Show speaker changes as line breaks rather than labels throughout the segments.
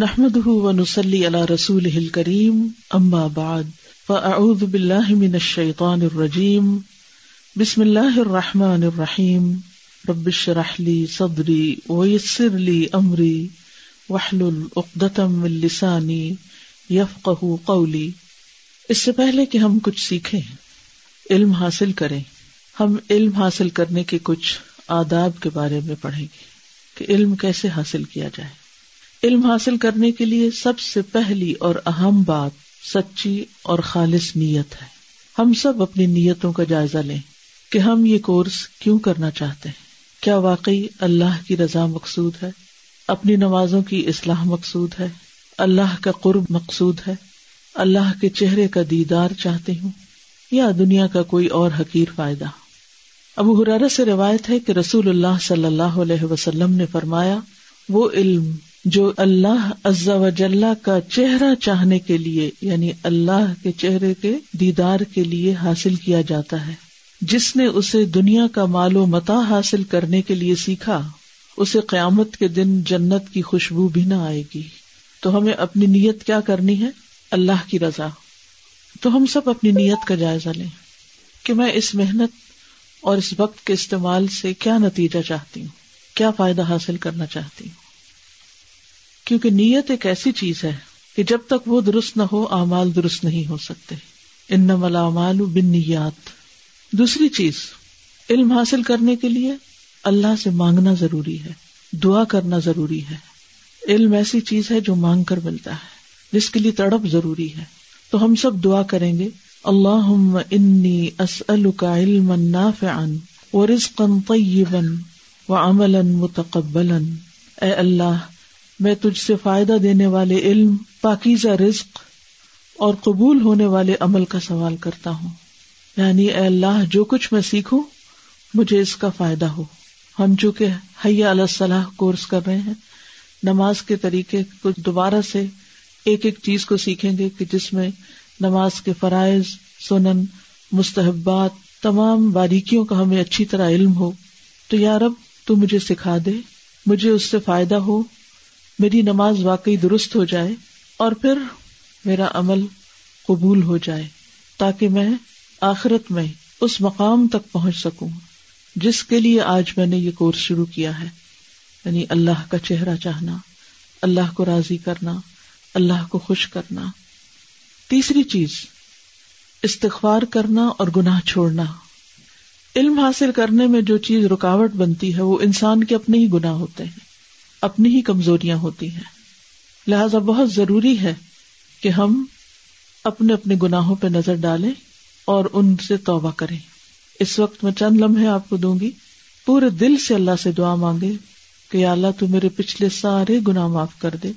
نحمد ونسلی علی رسول کریم اما بعد فاعوذ باللہ من الشیطان الرجیم بسم اللہ الرحمٰن الرحیم ربش رحلی صدری ویسر لی امری وحل العقدم السانی یفق قولی اس سے پہلے کہ ہم کچھ سیکھیں، علم حاصل کریں۔ ہم علم حاصل کرنے کے کچھ آداب کے بارے میں پڑھیں گے کہ علم کیسے حاصل کیا جائے۔ علم حاصل کرنے کے لیے سب سے پہلی اور اہم بات سچی اور خالص نیت ہے۔ ہم سب اپنی نیتوں کا جائزہ لیں کہ ہم یہ کورس کیوں کرنا چاہتے ہیں۔ کیا واقعی اللہ کی رضا مقصود ہے؟ اپنی نمازوں کی اصلاح مقصود ہے؟ اللہ کا قرب مقصود ہے؟ اللہ کے چہرے کا دیدار چاہتے ہوں؟ یا دنیا کا کوئی اور حقیر فائدہ؟ ابو حرارہ سے روایت ہے کہ رسول اللہ صلی اللہ علیہ وسلم نے فرمایا، وہ علم جو اللہ عزا وجاللہ کا چہرہ چاہنے کے لیے یعنی اللہ کے چہرے کے دیدار کے لیے حاصل کیا جاتا ہے۔ جس نے اسے دنیا کا مال و متا حاصل کرنے کے لیے سیکھا، اسے قیامت کے دن جنت کی خوشبو بھی نہ آئے گی۔ تو ہمیں اپنی نیت کیا کرنی ہے؟ اللہ کی رضا۔ تو ہم سب اپنی نیت کا جائزہ لیں۔ کہ میں اس محنت اور اس وقت کے استعمال سے کیا نتیجہ چاہتی ہوں؟ کیا فائدہ حاصل کرنا چاہتی ہوں؟ کیونکہ نیت ایک ایسی چیز ہے کہ جب تک وہ درست نہ ہو، اعمال درست نہیں ہو سکتے۔ ان ملامال بن نیات دوسری چیز، علم حاصل کرنے کے لیے اللہ سے مانگنا ضروری ہے، دعا کرنا ضروری ہے۔ علم ایسی چیز ہے جو مانگ کر ملتا ہے، جس کے لیے تڑپ ضروری ہے۔ تو ہم سب دعا کریں گے اللہ انی اسل کا علم نافعا ورزقا طیبا وعملا متقبلا۔ اے اللہ میں تجھ سے فائدہ دینے والے علم، پاکیزہ رزق اور قبول ہونے والے عمل کا سوال کرتا ہوں۔ یعنی اے اللہ، جو کچھ میں سیکھوں، مجھے اس کا فائدہ ہو۔ ہم چونکہ حیا صلاح کورس کر رہے ہیں، نماز کے طریقے کو دوبارہ سے ایک ایک چیز کو سیکھیں گے کہ جس میں نماز کے فرائض، سنن، مستحبات، تمام باریکیوں کا ہمیں اچھی طرح علم ہو۔ تو یار اب تو مجھے سکھا دے، مجھے اس سے فائدہ ہو۔ میری نماز واقعی درست ہو جائے اور پھر میرا عمل قبول ہو جائے تاکہ میں آخرت میں اس مقام تک پہنچ سکوں جس کے لیے آج میں نے یہ کورس شروع کیا ہے۔ یعنی اللہ کا چہرہ چاہنا، اللہ کو راضی کرنا، اللہ کو خوش کرنا۔ تیسری چیز، استغفار کرنا اور گناہ چھوڑنا۔ علم حاصل کرنے میں جو چیز رکاوٹ بنتی ہے، وہ انسان کے اپنے ہی گناہ ہوتے ہیں۔ اپنی ہی کمزوریاں ہوتی ہیں۔ لہذا بہت ضروری ہے کہ ہم اپنے اپنے گناہوں پہ نظر ڈالیں اور ان سے توبہ کریں۔ اس وقت میں چند لمحے آپ کو دوں گی۔ پورے دل سے اللہ سے دعا مانگے کہ اللہ تو میرے پچھلے سارے گنا معاف کر دے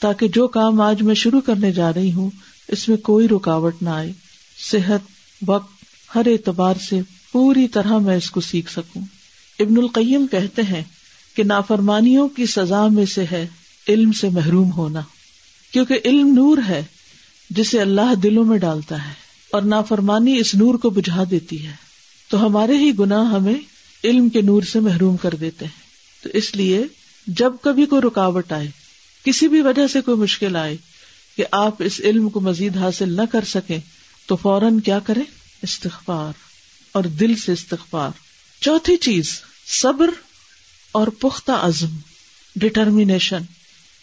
تاکہ جو کام آج میں شروع کرنے جا رہی ہوں، اس میں کوئی رکاوٹ نہ آئے۔ صحت، وقت، ہر اعتبار سے پوری طرح میں اس کو سیکھ سکوں۔ ابن القیم کہتے ہیں کہ نافرمانیوں کی سزا میں سے ہے علم سے محروم ہونا، کیونکہ علم نور ہے جسے اللہ دلوں میں ڈالتا ہے، اور نافرمانی اس نور کو بجھا دیتی ہے۔ تو ہمارے ہی گناہ ہمیں علم کے نور سے محروم کر دیتے ہیں۔ تو اس لیے جب کبھی کوئی رکاوٹ آئے، کسی بھی وجہ سے کوئی مشکل آئے کہ آپ اس علم کو مزید حاصل نہ کر سکیں، تو فوراً کیا کریں؟ استغفار، اور دل سے استغفار۔ چوتھی چیز، صبر اور پختہ عزم ڈٹرمینیشن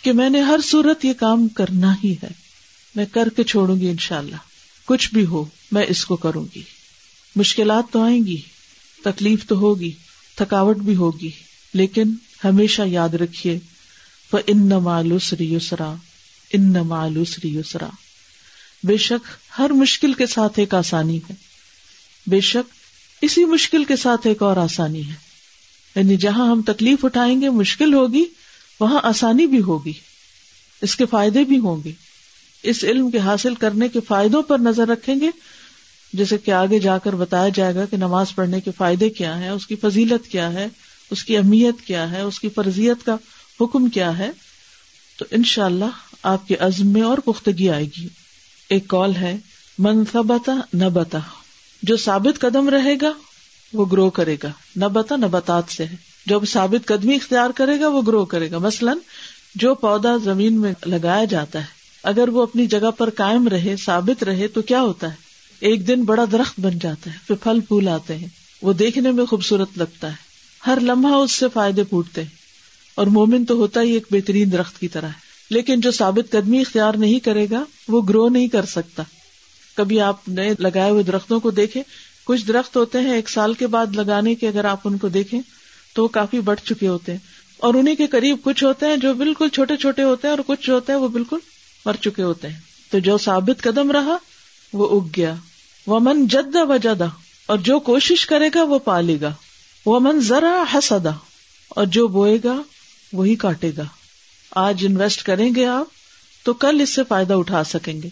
کہ میں نے ہر صورت یہ کام کرنا ہی ہے۔ میں کر کے چھوڑوں گی ان شاء اللہ کچھ بھی ہو، میں اس کو کروں گی۔ مشکلات تو آئیں گی، تکلیف تو ہوگی، تھکاوٹ بھی ہوگی۔ لیکن ہمیشہ یاد رکھیے وہ ان مالوسری یسرا ان مالوسری یسرا بے شک ہر مشکل کے ساتھ ایک آسانی ہے۔ بے شک اسی مشکل کے ساتھ ایک اور آسانی ہے۔ یعنی جہاں ہم تکلیف اٹھائیں گے، مشکل ہوگی، وہاں آسانی بھی ہوگی، اس کے فائدے بھی ہوں گے۔ اس علم کے حاصل کرنے کے فائدوں پر نظر رکھیں گے۔ جیسے کہ آگے جا کر بتایا جائے گا کہ نماز پڑھنے کے فائدے کیا ہے اس کی فضیلت کیا ہے، اس کی اہمیت کیا ہے، اس کی فرضیت کا حکم کیا ہے۔ تو ان شاء اللہ آپ کے عزم میں اور پختگی آئے گی۔ ایک کال ہے منصبتا نہ بتا جو ثابت قدم رہے گا وہ گرو کرے گا۔ نہ بتا نہ سے ہے۔ جو ثابت قدمی اختیار کرے گا، وہ گرو کرے گا۔ مثلاً جو پودا زمین میں لگایا جاتا ہے، اگر وہ اپنی جگہ پر کائم رہے، ثابت رہے، تو کیا ہوتا ہے؟ ایک دن بڑا درخت بن جاتا ہے، پھر پھل پھول آتے ہیں۔ وہ دیکھنے میں خوبصورت لگتا ہے۔ ہر لمحہ اس سے فائدے پوٹتے ہیں۔ اور مومن تو ہوتا ہی ایک بہترین درخت کی طرح ہے۔ لیکن جو ثابت قدمی اختیار نہیں کرے گا، وہ گرو نہیں کر سکتا۔ کبھی آپ نئے لگائے ہوئے درختوں کو دیکھیں کچھ درخت ہوتے ہیں ایک سال کے بعد لگانے کے اگر آپ ان کو دیکھیں تو وہ کافی بڑھ چکے ہوتے ہیں اور انہیں کے قریب کچھ ہوتے ہیں جو بالکل چھوٹے چھوٹے ہوتے ہیں اور کچھ جو ہوتے ہیں وہ بالکل مر چکے ہوتے ہیں تو جو ثابت قدم رہا وہ اگ گیا۔ وہ من جد و جدا اور جو کوشش کرے گا وہ پالے گا۔ وہ من ذرا حسدا اور جو بوئے گا وہی کاٹے گا۔ آج انویسٹ کریں گے آپ تو کل اس سے فائدہ اٹھا سکیں گے۔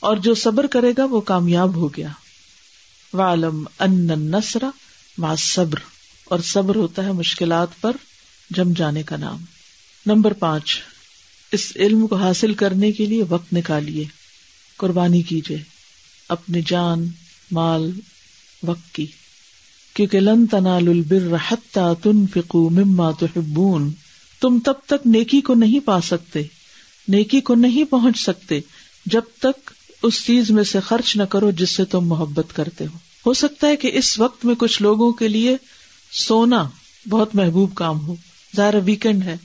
اور جو صبر کرے گا وہ کامیاب ہو گیا۔ والم ان نسرا ما صبر اور صبر ہوتا ہے مشکلات پر جم جانے کا نام۔ نمبر پانچ، اس علم کو حاصل کرنے کے لیے وقت نکالیے، قربانی کیجیے اپنے جان، مال، وقت کی۔ کیونکہ لن تنال البر حتى تنفقوا مما تحبون۔ تم تب تک نیکی کو نہیں پا سکتے، نیکی کو نہیں پہنچ سکتے جب تک اس چیز میں سے خرچ نہ کرو جس سے تم محبت کرتے ہو۔ ہو سکتا ہے کہ اس وقت میں کچھ لوگوں کے لیے سونا بہت محبوب کام ہو۔ ظاہر ویکینڈ ہے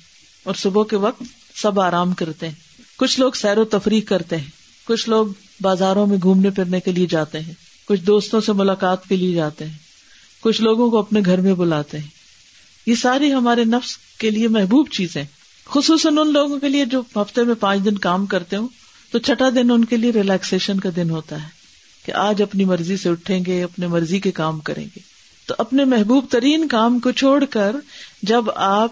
اور صبح کے وقت سب آرام کرتے ہیں۔ کچھ لوگ سیر و تفریح کرتے ہیں۔ کچھ لوگ بازاروں میں گھومنے پھرنے کے لیے جاتے ہیں۔ کچھ دوستوں سے ملاقات کے لیے جاتے ہیں۔ کچھ لوگوں کو اپنے گھر میں بلاتے ہیں۔ یہ ساری ہمارے نفس کے لیے محبوب چیزیں خصوصاً ان لوگوں کے لیے جو ہفتے میں پانچ دن کام کرتے ہوں۔ تو چھٹا دن ان کے لیے ریلیکسیشن کا دن ہوتا ہے کہ آج اپنی مرضی سے اٹھیں گے، اپنے مرضی کے کام کریں گے۔ تو اپنے محبوب ترین کام کو چھوڑ کر جب آپ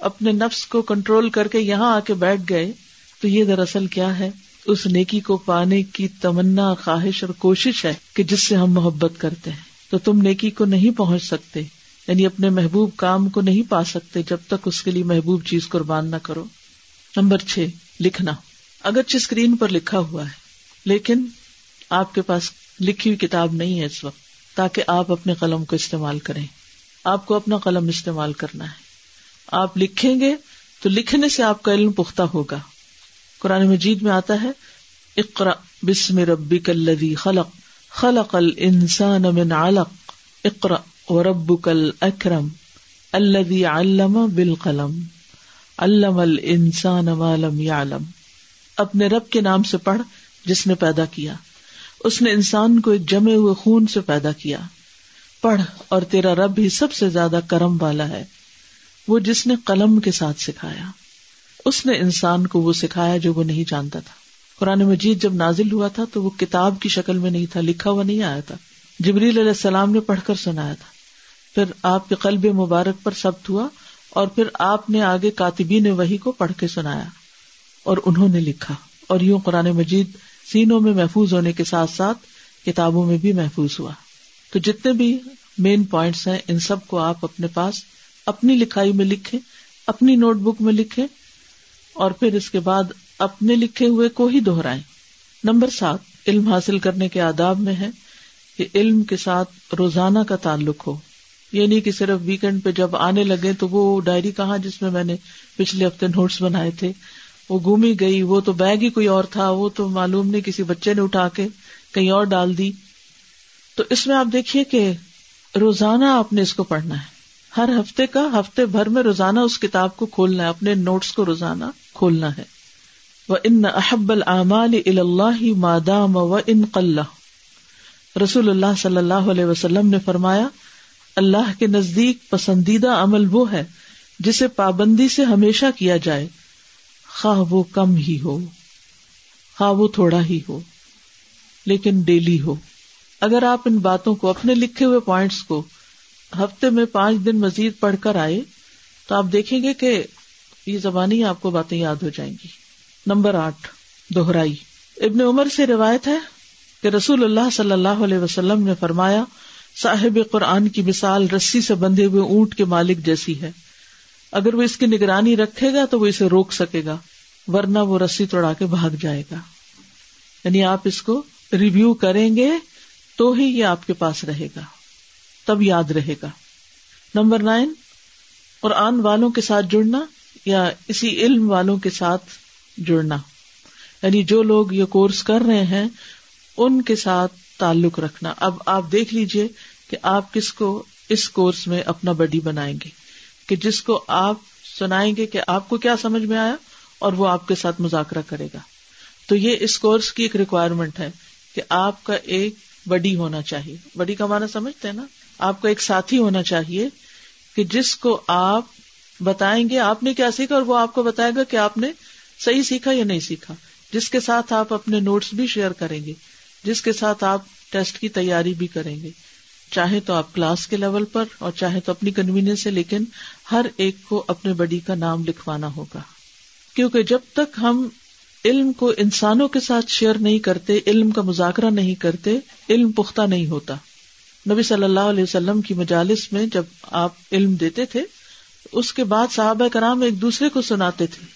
اپنے نفس کو کنٹرول کر کے یہاں آ کے بیٹھ گئے، تو یہ دراصل کیا ہے؟ اس نیکی کو پانے کی تمنا، خواہش اور کوشش ہے کہ جس سے ہم محبت کرتے ہیں۔ تو تم نیکی کو نہیں پہنچ سکتے یعنی اپنے محبوب کام کو نہیں پا سکتے جب تک اس کے لیے محبوب چیز قربان نہ کرو۔ نمبر چھ، لکھنا۔ اگرچہ اسکرین پر لکھا ہوا ہے، لیکن آپ کے پاس لکھی ہوئی کتاب نہیں ہے اس وقت، تاکہ آپ اپنے قلم کو استعمال کریں۔ آپ کو اپنا قلم استعمال کرنا ہے۔ آپ لکھیں گے تو لکھنے سے آپ کا علم پختہ ہوگا۔ قرآن مجید میں آتا ہے اقرا بسم ربی کلدی خلق خلق الانسان من علق اقرا رب کل اکرم الدی علم بال قلم علم الانسان والم یعلم اپنے رب کے نام سے پڑھ جس نے پیدا کیا۔ اس نے انسان کو ایک جمے ہوئے خون سے پیدا کیا۔ پڑھ اور تیرا رب ہی سب سے زیادہ کرم والا ہے۔ وہ جس نے قلم کے ساتھ سکھایا۔ اس نے انسان کو وہ سکھایا جو وہ نہیں جانتا تھا۔ قرآن مجید جب نازل ہوا تھا تو وہ کتاب کی شکل میں نہیں تھا، لکھا ہوا نہیں آیا تھا۔ جبریل علیہ السلام نے پڑھ کر سنایا تھا۔ پھر آپ کے قلب مبارک پر سبت ہوا اور پھر آپ نے آگے کاتبی نے وہی کو پڑھ کے سنایا۔ اور انہوں نے لکھا اور یوں قرآن مجید سینوں میں محفوظ ہونے کے ساتھ ساتھ کتابوں میں بھی محفوظ ہوا۔ تو جتنے بھی مین پوائنٹس ہیں، ان سب کو آپ اپنے پاس اپنی لکھائی میں لکھیں، اپنی نوٹ بک میں لکھیں اور پھر اس کے بعد اپنے لکھے ہوئے کو ہی دوہرائیں نمبر سات، علم حاصل کرنے کے آداب میں ہے کہ علم کے ساتھ روزانہ کا تعلق ہو۔ یہ نہیں کہ صرف ویکینڈ پہ جب آنے لگے تو وہ ڈائری کہاں جس میں میں نے پچھلے ہفتے نوٹس بنائے تھے۔ وہ گومی گئی، وہ تو بیگ ہی کوئی اور تھا، وہ تو معلوم نہیں، کسی بچے نے اٹھا کے کہیں اور ڈال دی۔ تو اس میں آپ دیکھیے کہ روزانہ آپ نے اس کو پڑھنا ہے۔ ہر ہفتے کا، ہفتے بھر میں روزانہ اس کتاب کو کھولنا ہے، اپنے نوٹس کو روزانہ کھولنا ہے۔ وہ ان احب العمال اللہ مادام و ان قلع رسول اللہ صلی اللہ علیہ وسلم نے فرمایا، اللہ کے نزدیک پسندیدہ عمل وہ ہے جسے پابندی سے ہمیشہ کیا جائے۔ خواہ وہ کم ہی ہو، خواہ وہ تھوڑا ہی ہو، لیکن ڈیلی ہو۔ اگر آپ ان باتوں کو، اپنے لکھے ہوئے پوائنٹس کو ہفتے میں پانچ دن مزید پڑھ کر آئے، تو آپ دیکھیں گے کہ یہ زبانی آپ کو باتیں یاد ہو جائیں گی۔ نمبر آٹھ دوہرائی ابن عمر سے روایت ہے کہ رسول اللہ صلی اللہ علیہ وسلم نے فرمایا، صاحب قرآن کی مثال رسی سے بندھے ہوئے اونٹ کے مالک جیسی ہے۔ اگر وہ اس کی نگرانی رکھے گا تو وہ اسے روک سکے گا، ورنہ وہ رسی توڑا کے بھاگ جائے گا۔ یعنی آپ اس کو ریویو کریں گے تو ہی یہ آپ کے پاس رہے گا۔ تب یاد رہے گا۔ نمبر نائن قرآن والوں کے ساتھ جڑنا یا اسی علم والوں کے ساتھ جڑنا۔ یعنی جو لوگ یہ کورس کر رہے ہیں، ان کے ساتھ تعلق رکھنا۔ اب آپ دیکھ لیجیے کہ آپ کس کو اس کورس میں اپنا بڈی بنائیں گے۔ کہ جس کو آپ سنائیں گے کہ آپ کو کیا سمجھ میں آیا اور وہ آپ کے ساتھ مذاکرہ کرے گا۔ تو یہ اس کورس کی ایک ریکوائرمنٹ ہے کہ آپ کا ایک بڈی ہونا چاہیے۔ بڈی کا مانا سمجھتے ہیں نا؟ آپ کا ایک ساتھی ہونا چاہیے کہ جس کو آپ بتائیں گے آپ نے کیا سیکھا اور وہ آپ کو بتائے گا کہ آپ نے صحیح سیکھا یا نہیں سیکھا۔ جس کے ساتھ آپ اپنے نوٹس بھی شیئر کریں گے، جس کے ساتھ آپ ٹیسٹ کی تیاری بھی کریں گے۔ چاہے تو آپ کلاس کے لیول پر اور چاہے تو اپنی کنوینئنس سے، لیکن ہر ایک کو اپنے بڑی کا نام لکھوانا ہوگا۔ کیونکہ جب تک ہم علم کو انسانوں کے ساتھ شیئر نہیں کرتے، علم کا مذاکرہ نہیں کرتے، علم پختہ نہیں ہوتا۔ نبی صلی اللہ علیہ وسلم کی مجالس میں جب آپ علم دیتے تھے، اس کے بعد صحابہ کرام ایک دوسرے کو سناتے تھے،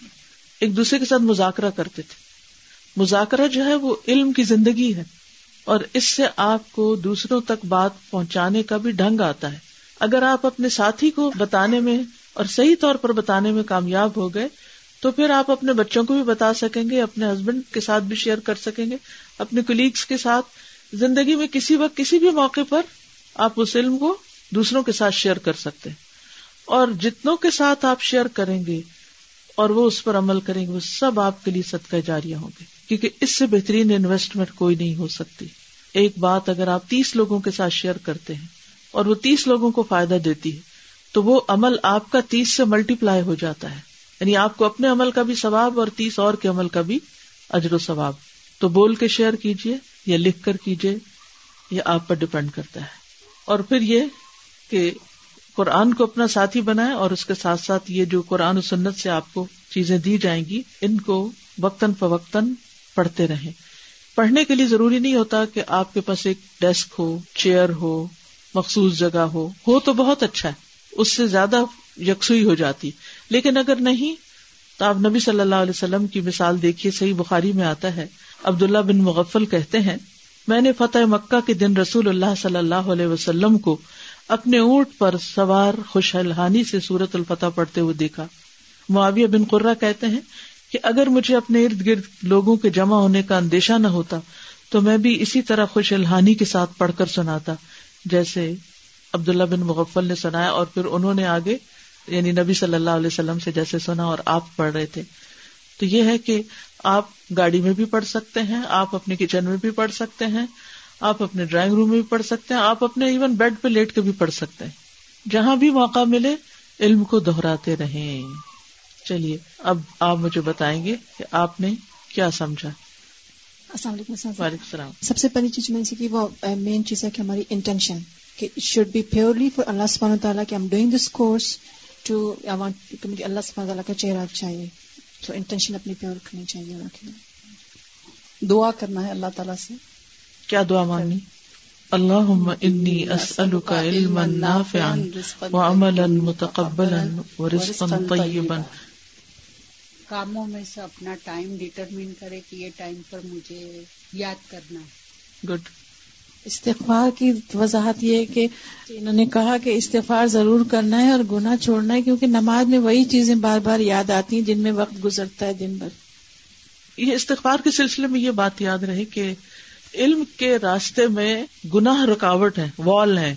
ایک دوسرے کے ساتھ مذاکرہ کرتے تھے۔ مذاکرہ جو ہے وہ علم کی زندگی ہے، اور اس سے آپ کو دوسروں تک بات پہنچانے کا بھی ڈھنگ آتا ہے۔ اگر آپ اپنے ساتھی کو بتانے میں اور صحیح طور پر بتانے میں کامیاب ہو گئے، تو پھر آپ اپنے بچوں کو بھی بتا سکیں گے، اپنے ہسبینڈ کے ساتھ بھی شیئر کر سکیں گے، اپنے کلیگس کے ساتھ۔ زندگی میں کسی وقت، کسی بھی موقع پر آپ اس علم کو دوسروں کے ساتھ شیئر کر سکتے ہیں۔ اور جتنوں کے ساتھ آپ شیئر کریں گے اور وہ اس پر عمل کریں گے، وہ سب آپ کے لیے صدقہ جاریہ ہوں گے۔ کیونکہ اس سے بہترین انویسٹمنٹ کوئی نہیں ہو سکتی۔ ایک بات اگر آپ تیس لوگوں کے ساتھ شیئر کرتے ہیں اور وہ تیس لوگوں کو فائدہ دیتی ہے۔ تو وہ عمل آپ کا تیس سے ملٹی پلائی ہو جاتا ہے۔ یعنی آپ کو اپنے عمل کا بھی ثواب اور تیس اور کے عمل کا بھی اجر و ثواب۔ تو بول کے شیئر کیجیے یا لکھ کر کیجیے یہ آپ پر ڈپینڈ کرتا ہے۔ اور پھر یہ کہ قرآن کو اپنا ساتھی بنائے اور اس کے ساتھ ساتھ یہ جو قرآن و سنت سے آپ کو چیزیں دی جائیں گی، ان کو وقتاً فوقتاً پڑھتے رہیں۔ پڑھنے کے لیے ضروری نہیں ہوتا کہ آپ کے پاس ایک ڈیسک ہو چیئر ہو مخصوص جگہ ہو ہو تو بہت اچھا ہے، اس سے زیادہ یکسوئی ہو جاتی۔ لیکن اگر نہیں، تو آپ نبی صلی اللہ علیہ وسلم کی مثال دیکھیے، صحیح بخاری میں آتا ہے۔ عبداللہ بن مغفل کہتے ہیں، میں نے فتح مکہ کے دن رسول اللہ صلی اللہ علیہ وسلم کو اپنے اونٹ پر سوار خوش الحانی سے سورت الفتح پڑھتے ہوئے دیکھا۔ معاویہ بن قرہ کہتے ہیں کہ اگر مجھے اپنے ارد گرد لوگوں کے جمع ہونے کا اندیشہ نہ ہوتا، تو میں بھی اسی طرح خوش الحانی کے ساتھ پڑھ کر سناتا۔ جیسے عبداللہ بن مغفل نے سنایا اور پھر انہوں نے آگے یعنی نبی صلی اللہ علیہ وسلم سے جیسے سنا اور آپ پڑھ رہے تھے۔ تو یہ ہے کہ آپ گاڑی میں بھی پڑھ سکتے ہیں، آپ اپنے کچن میں بھی پڑھ سکتے ہیں، آپ اپنے ڈرائنگ روم میں بھی پڑھ سکتے ہیں، آپ اپنے ایون بیڈ پہ لیٹ کے بھی پڑھ سکتے ہیں۔ جہاں بھی موقع ملے علم کو دہراتے رہیں۔ چلیے، اب آپ مجھے بتائیں گے کہ آپ نے کیا سمجھا۔
السلام علیکم
وعلیکم السلام۔
سب سے پہلی چیز میں سیکھی وہ مین چیز ہے کہ ہماری انٹینشن کہ شوڈ بی پیورلی فار اللہ سبحانہ تعالیٰ کہ doing this course to want مجھے اللہ سبحانہ تعالیٰ کا چہرہ چاہیے تو انٹینشن اپنی پیور کرنی چاہیے اللہ کے لیے دعا کرنا ہے اللہ تعالیٰ سے۔
کیا دعا مانگنی اللہم انی اسألک علما نافعا وعملا متقبلا ورزقا طیبا۔
کاموں میں سے اپنا ٹائم ڈیٹرمن کرے کہ یہ ٹائم پر مجھے یاد کرنا ہے۔
گڈ
استغفار کی وضاحت یہ ہے کہ انہوں نے کہا کہ استغفار ضرور کرنا ہے اور گناہ چھوڑنا ہے کیونکہ نماز میں وہی چیزیں بار بار یاد آتی ہیں جن میں وقت گزرتا ہے دن بھر۔
یہ استغفار کے سلسلے میں یہ بات یاد رہے کہ علم کے راستے میں گناہ رکاوٹ ہے وال ہے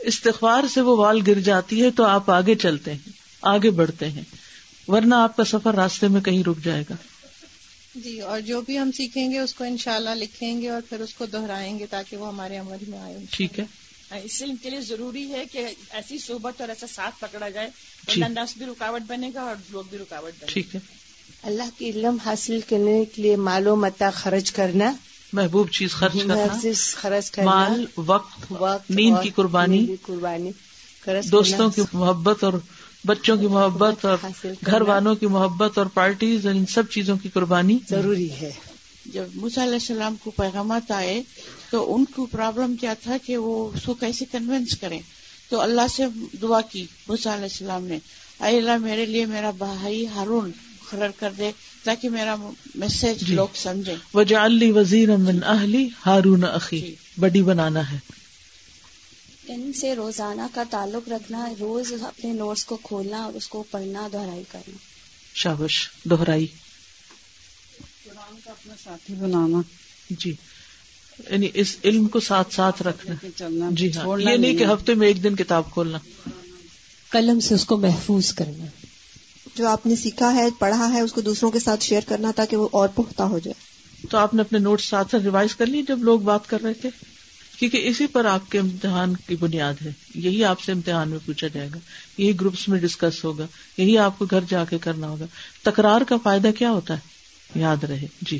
استغفار سے وہ وال گر جاتی ہے تو آپ آگے چلتے ہیں آگے بڑھتے ہیں۔ ورنہ آپ کا سفر راستے میں کہیں رک جائے گا۔
جی اور جو بھی ہم سیکھیں گے اس کو انشاءاللہ لکھیں گے اور پھر اس کو دہرائیں گے تاکہ وہ ہمارے عمل میں آئے۔
ٹھیک ہے۔
اس علم کے لیے ضروری ہے کہ ایسی صحبت اور ایسا ساتھ پکڑا جائے۔
جی۔
نفس بھی رکاوٹ بنے گا اور لوگ بھی رکاوٹ بنے
ٹھیک ہے۔
اللہ کی علم حاصل کرنے کے لیے مال و متا خرچ کرنا۔
محبوب چیز خرچ کرنا۔
خرچ کرنا۔
مال وقت
وقت
نیند کی قربانی۔
قربانی خرچ
دوستوں کی محبت اور بچوں کی محبت اور گھر والوں کی محبت اور پارٹیز اور ان سب چیزوں کی قربانی۔
ضروری ہے۔
جب موسیٰ علیہ السلام کو پیغامات آئے تو ان کو پرابلم کیا تھا کہ وہ اس کو کیسے کنوینس کریں۔ تو اللہ سے دعا کی موسیٰ علیہ السلام نے۔ اے اللہ میرے لیے میرا بھائی ہارون مقرر کر دے تاکہ میرا میسج
جی۔
لوگ سمجھیں۔
وجعل لی وزیر من اہلی ہارون اخی۔
جی۔
بڑی بنانا ہے۔
علم سے روزانہ کا تعلق رکھنا روز اپنے نوٹس کو کھولنا اور اس کو پڑھنا دہرائی کرنا۔
شابش دوہرائی
قرآن کا اپنا ساتھی بنانا۔
جی۔ یعنی اس علم کو ساتھ ساتھ رکھنا۔
چلنا
جی ہاں۔ یہ نہیں کہ۔ ہفتے میں ایک دن کتاب کھولنا۔
قلم سے اس کو محفوظ کرنا۔
جو آپ نے سیکھا ہے پڑھا ہے اس کو دوسروں کے ساتھ شیئر کرنا تاکہ وہ اور پختہ ہو جائے۔
تو آپ نے اپنے نوٹس ساتھ ساتھ ریوائز کر لی جب لوگ بات کر رہے تھے؟ کیونکہ اسی پر آپ کے امتحان کی بنیاد ہے۔ یہی آپ سے امتحان میں پوچھا جائے گا۔ یہی گروپس میں ڈسکس ہوگا۔ یہی آپ کو گھر جا کے کرنا ہوگا۔ تکرار کا فائدہ کیا ہوتا ہے؟ یاد رہے۔ جی۔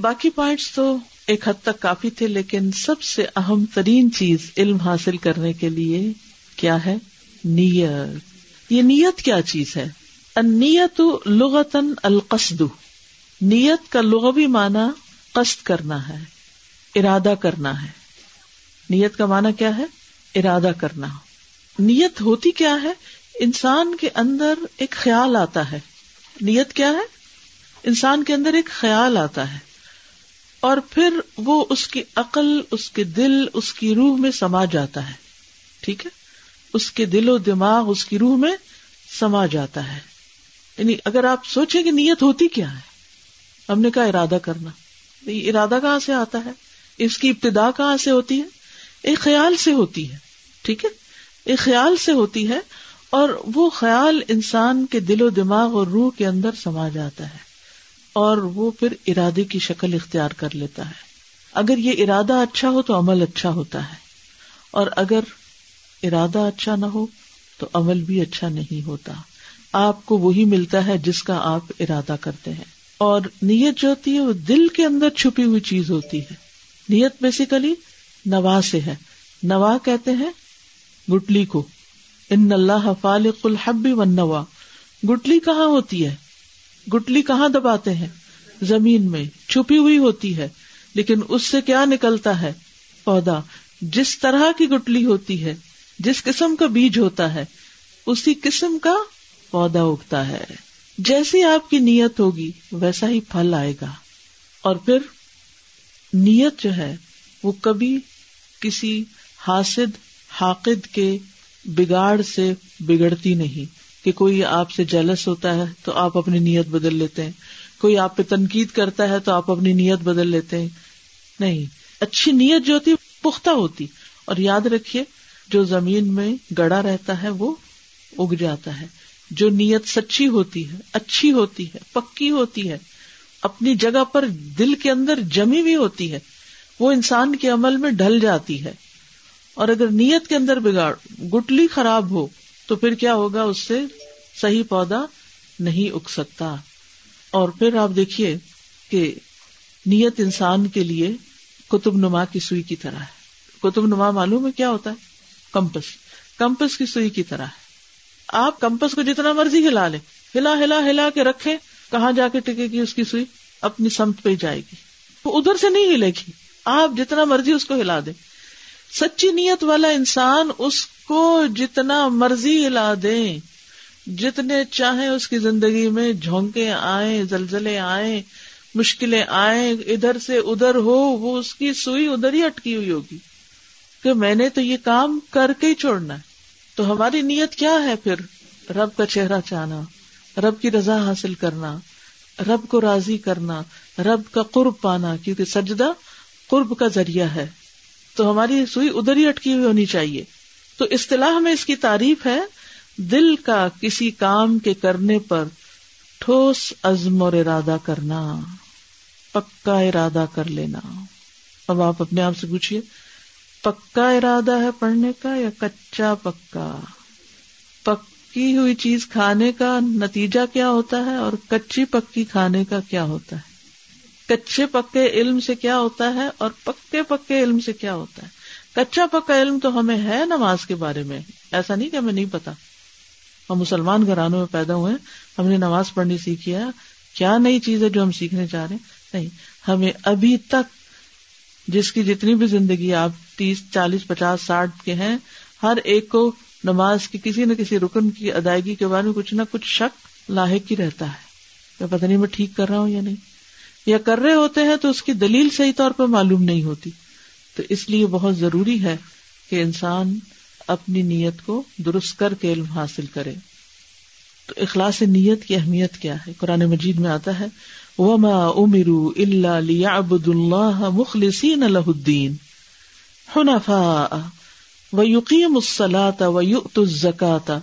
باقی پوائنٹس تو ایک حد تک کافی تھے، لیکن سب سے اہم ترین چیز علم حاصل کرنے کے لیے کیا ہے؟ نیت۔ یہ نیت کیا چیز ہے؟ نیت لغتن القصد۔ نیت کا لغوی معنی قصد کرنا ہے، ارادہ کرنا ہے۔ نیت کا معنی کیا ہے؟ ارادہ کرنا۔ نیت ہوتی کیا ہے؟ انسان کے اندر ایک خیال آتا ہے۔ نیت کیا ہے؟ انسان کے اندر ایک خیال آتا ہے۔ اور پھر وہ اس کی عقل، اس کے دل، اس کی روح میں سما جاتا ہے۔ ٹھیک ہے؟ اس کے دل و دماغ، اس کی روح میں سما جاتا ہے۔ یعنی اگر آپ سوچیں کہ نیت ہوتی کیا ہے؟ ہم نے کہا ارادہ کرنا۔ ارادہ کہاں سے آتا ہے؟ اس کی ابتدا کہاں سے ہوتی ہے؟ ایک خیال سے ہوتی ہے، ٹھیک ہے؟ ایک خیال سے ہوتی ہے اور وہ خیال انسان کے دل و دماغ اور روح کے اندر سما جاتا ہے اور وہ پھر ارادے کی شکل اختیار کر لیتا ہے۔ اگر یہ ارادہ اچھا ہو تو عمل اچھا ہوتا ہے، اور اگر ارادہ اچھا نہ ہو تو عمل بھی اچھا نہیں ہوتا۔ آپ کو وہی ملتا ہے جس کا آپ ارادہ کرتے ہیں۔ اور نیت جو ہوتی ہے وہ دل کے اندر چھپی ہوئی چیز ہوتی ہے۔ نیت بیسیکلی نوا سے ہے۔ نوا کہتے ہیں گٹلی کو۔ ان اللہ فالق الحب و نوا گٹلی کہاں ہوتی ہے؟ گٹلی کہاں دباتے ہیں؟ زمین میں۔ چھپی ہوئی ہوتی ہے۔ لیکن اس سے کیا نکلتا ہے؟ پودا۔ جس طرح کی گٹلی ہوتی ہے، جس قسم کا بیج ہوتا ہے، اسی قسم کا پودا اگتا ہے۔ جیسی آپ کی نیت ہوگی، ویسا ہی پھل آئے گا۔ اور پھر نیت جو ہے وہ کبھی کسی حاسد، حاقد کے بگاڑ سے بگڑتی نہیں کہ کوئی آپ سے جلس ہوتا ہے تو آپ اپنی نیت بدل لیتے ہیں، کوئی آپ پہ تنقید کرتا ہے تو آپ اپنی نیت بدل لیتے ہیں۔ نہیں، اچھی نیت جو ہوتی، پختہ ہوتی۔ اور یاد رکھیے، جو زمین میں گڑا رہتا ہے، وہ اگ جاتا ہے۔ جو نیت سچی ہوتی ہے، اچھی ہوتی ہے، پکی ہوتی ہے، اپنی جگہ پر دل کے اندر جمی ہوئی ہوتی ہے وہ انسان کے عمل میں ڈھل جاتی ہے اور اگر نیت کے اندر بگاڑ گٹلی خراب ہو تو پھر کیا ہوگا؟ اس سے صحیح پودا نہیں اگ سکتا۔ اور پھر آپ دیکھیے کہ نیت انسان کے لیے کتب نما کی سوئی کی طرح ہے۔ کتب نما معلوم ہے کیا ہوتا ہے؟ کمپس۔ کمپس کی سوئی کی طرح ہے۔ آپ کمپس کو جتنا مرضی ہلا لیں۔ ہلا ہلا ہلا کے رکھے کہاں جا کے ٹکے گی اس کی سوئی؟ اپنی سمت پہ جائے گی۔ وہ ادھر سے نہیں ہلے گی۔ آپ جتنا مرضی اس کو ہلا دیں۔ سچی نیت والا انسان اس کو جتنا مرضی ہلا دیں جتنے چاہے اس کی زندگی میں جھونکے آئے زلزلے آئے مشکلیں آئے ادھر سے ادھر ہو، وہ اس کی سوئی ادھر ہی اٹکی ہوئی ہوگی۔ کہ میں نے تو یہ کام کر کے ہی چھوڑنا ہے۔ تو ہماری نیت کیا ہے پھر؟ رب کا چہرہ چاہنا، رب کی رضا حاصل کرنا، رب کو راضی کرنا، رب کا قرب پانا۔ کیونکہ سجدہ قرب کا ذریعہ ہے۔ تو ہماری سوئی ادھر ہی اٹکی ہوئی ہونی چاہیے۔ تو اصطلاح میں اس کی تعریف ہے، دل کا کسی کام کے کرنے پر ٹھوس عزم اور ارادہ کرنا، پکا ارادہ کر لینا۔ اب آپ اپنے آپ سے پوچھیے پکا ارادہ ہے پڑھنے کا یا کچا پکا؟ پکی ہوئی چیز کھانے کا نتیجہ کیا ہوتا ہے اور کچی پکی کھانے کا کیا ہوتا ہے؟ کچے پکے علم سے کیا ہوتا ہے اور پکے پکے علم سے کیا ہوتا ہے؟ کچا پکا علم تو ہمیں ہے نماز کے بارے میں۔ ایسا نہیں کہ ہمیں نہیں پتا۔ ہم مسلمان گھرانوں میں پیدا ہوئے ہم نے نماز پڑھنی سیکھی ہے۔ کیا نئی چیز ہے جو ہم سیکھنے چاہ رہے ہیں؟ نہیں۔ ہمیں ابھی تک جس کی جتنی بھی زندگی آپ تیس، چالیس، پچاس، ساٹھ کے ہیں، ہر ایک کو نماز کی کسی نہ کسی رکن کی ادائیگی کے بارے میں کچھ نہ کچھ شک لاحق ہی رہتا ہے۔ پتہ نہیں میں ٹھیک کر رہا ہوں یا نہیں۔ یا کر رہے ہوتے ہیں تو اس کی دلیل صحیح طور پر معلوم نہیں ہوتی۔ تو اس لیے بہت ضروری ہے کہ انسان اپنی نیت کو درست کر کے علم حاصل کرے۔ تو اخلاص نیت کی اہمیت کیا ہے؟ قرآن مجید میں آتا ہے، وما امرو اللہ لیعبد اللہ مخلصین لہ الدین حنفاء ویقیم الصلاة ویؤت الزکاة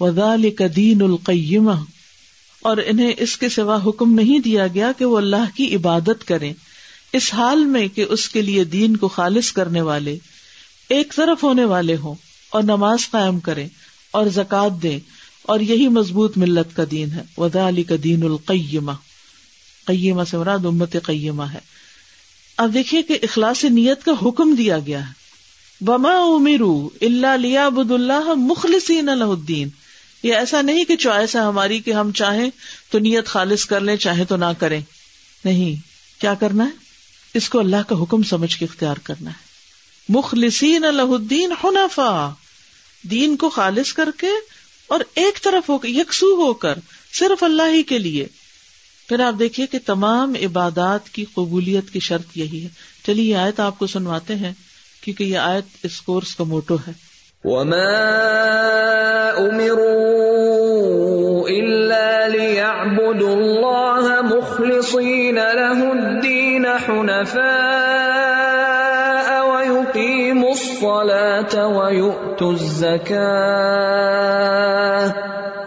وذالک دین القیمہ اور انہیں اس کے سوا حکم نہیں دیا گیا کہ وہ اللہ کی عبادت کریں۔ اس حال میں کہ اس کے لیے دین کو خالص کرنے والے ایک طرف ہونے والے ہوں اور نماز قائم کریں اور زکوٰۃ دیں اور یہی مضبوط ملت کا دین ہے۔ ودا علی کا دین القیمہ قیمہ سے مراد امت قیمہ ہے۔ اب دیکھیے کہ اخلاص نیت کا حکم دیا گیا ہے۔ بما امیرو اللہ لیا بد اللہ مخلصین الدین یہ ایسا نہیں کہ چوائس ہے ہماری کہ ہم چاہیں تو نیت خالص کر لیں، چاہیں تو نہ کریں۔ نہیں، کیا کرنا ہے؟ اس کو اللہ کا حکم سمجھ کے اختیار کرنا ہے۔ مخلصین اللہ الدین حنفا دین کو خالص کر کے اور ایک طرف ہو، یکسو ہو کر، صرف اللہ ہی کے لیے۔ پھر آپ دیکھیے کہ تمام عبادات کی قبولیت کی شرط یہی ہے۔ چلیے، یہ آیت آپ کو سنواتے ہیں، کیونکہ یہ آیت اس کورس کا موٹو ہے۔
وما امروا الا ليعبدوا الله مخلصين له الدين حنفاء ويقيموا الصلاة ويؤتوا الزكاة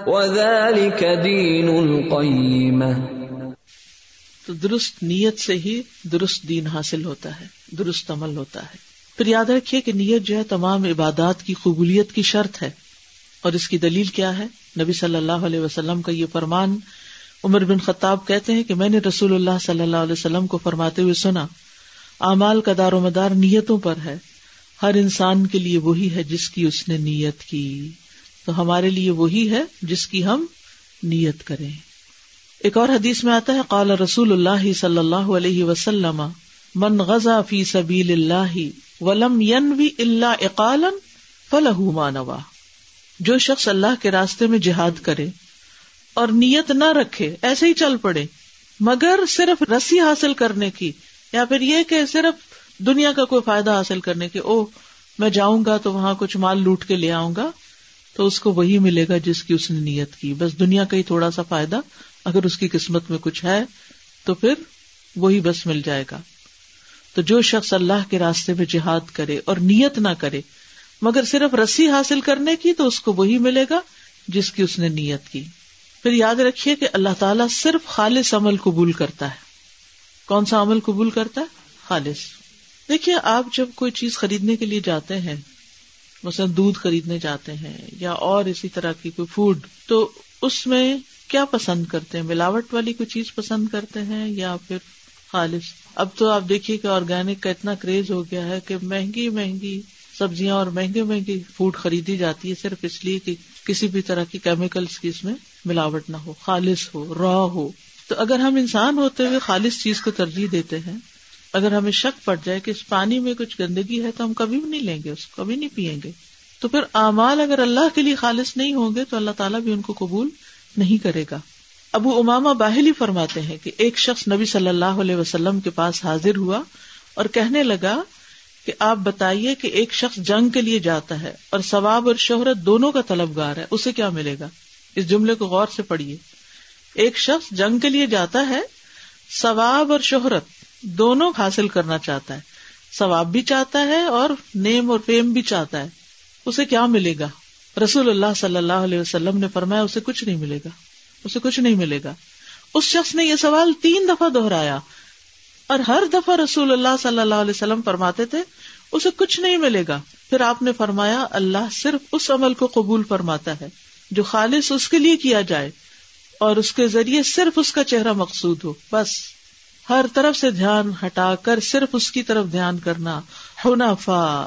وذلك دين القيمة
تو درست نیت سے ہی درست دین حاصل ہوتا ہے، درست عمل ہوتا ہے۔ پھر یاد رکھیے کہ نیت جو ہے تمام عبادات کی قبولیت کی شرط ہے۔ اور اس کی دلیل کیا ہے؟ نبی صلی اللہ علیہ وسلم کا یہ فرمان عمر بن خطاب کہتے ہیں کہ میں نے رسول اللہ صلی اللہ علیہ وسلم کو فرماتے ہوئے سنا، اعمال کا دار و مدار نیتوں پر ہے، ہر انسان کے لیے وہی ہے جس کی اس نے نیت کی۔ تو ہمارے لیے وہی ہے جس کی ہم نیت کریں۔ ایک اور حدیث میں آتا ہے، قال رسول اللہ صلی اللہ علیہ وسلم، من غزا فی سبیل اللہ ولم ینوی اللہ اقالن فلح مانوا جو شخص اللہ کے راستے میں جہاد کرے اور نیت نہ رکھے، ایسے ہی چل پڑے۔ مگر صرف رسی حاصل کرنے کی، یا پھر یہ کہ صرف دنیا کا کوئی فائدہ حاصل کرنے کی او میں جاؤں گا تو وہاں کچھ مال لوٹ کے لے آؤں گا، تو اس کو وہی ملے گا جس کی اس نے نیت کی۔ بس دنیا کا ہی تھوڑا سا فائدہ، اگر اس کی قسمت میں کچھ ہے، تو پھر وہی بس مل جائے گا۔ تو جو شخص اللہ کے راستے میں جہاد کرے اور نیت نہ کرے، مگر صرف رسی حاصل کرنے کی تو اس کو وہی ملے گا جس کی اس نے نیت کی۔ پھر یاد رکھیے کہ اللہ تعالیٰ صرف خالص عمل قبول کرتا ہے۔ کون سا عمل قبول کرتا ہے؟ خالص۔ دیکھیے، آپ جب کوئی چیز خریدنے کے لیے جاتے ہیں، مثلاً دودھ خریدنے جاتے ہیں یا اور اسی طرح کی کوئی فوڈ تو اس میں کیا پسند کرتے ہیں؟ ملاوٹ والی کوئی چیز پسند کرتے ہیں یا پھر خالص؟ اب تو آپ دیکھیے کہ آرگینک کا اتنا کریز ہو گیا ہے کہ مہنگی مہنگی سبزیاں اور مہنگے مہنگی فوڈ خریدی جاتی ہے صرف اس لیے کہ کسی بھی طرح کی کیمیکلس کی اس میں ملاوٹ نہ ہو، خالص ہو را ہو۔ تو اگر ہم انسان ہوتے ہوئے خالص چیز کو ترجیح دیتے ہیں، اگر ہمیں شک پڑ جائے کہ اس پانی میں کچھ گندگی ہے تو ہم کبھی بھی نہیں لیں گے اس کو، کبھی نہیں پیئیں گے۔ تو پھر اعمال اگر اللہ کے لیے خالص نہیں ہوں گے تو اللہ تعالیٰ بھی ان کو قبول نہیں کرے گا۔ ابو اماما باہلی فرماتے ہیں کہ ایک شخص نبی صلی اللہ علیہ وسلم کے پاس حاضر ہوا اور کہنے لگا کہ آپ بتائیے کہ ایک شخص جنگ کے لیے جاتا ہے اور ثواب اور شہرت دونوں کا طلبگار ہے، اسے کیا ملے گا؟ اس جملے کو غور سے پڑھیے۔ ایک شخص جنگ کے لیے جاتا ہے، ثواب اور شہرت دونوں حاصل کرنا چاہتا ہے۔ ثواب بھی چاہتا ہے اور نیم اور فیم بھی چاہتا ہے۔ اسے کیا ملے گا؟ رسول اللہ صلی اللہ علیہ وسلم نے فرمایا، اسے کچھ نہیں ملے گا۔ اسے کچھ نہیں ملے گا۔ اس شخص نے یہ سوال تین دفعہ دوہرایا اور ہر دفعہ رسول اللہ صلی اللہ علیہ وسلم فرماتے تھے، اسے کچھ نہیں ملے گا۔ پھر آپ نے فرمایا، اللہ صرف اس عمل کو قبول فرماتا ہے جو خالص اس کے لیے کیا جائے اور اس کے ذریعے صرف اس کا چہرہ مقصود ہو۔ بس ہر طرف سے دھیان ہٹا کر صرف اس کی طرف دھیان کرنا ہنافا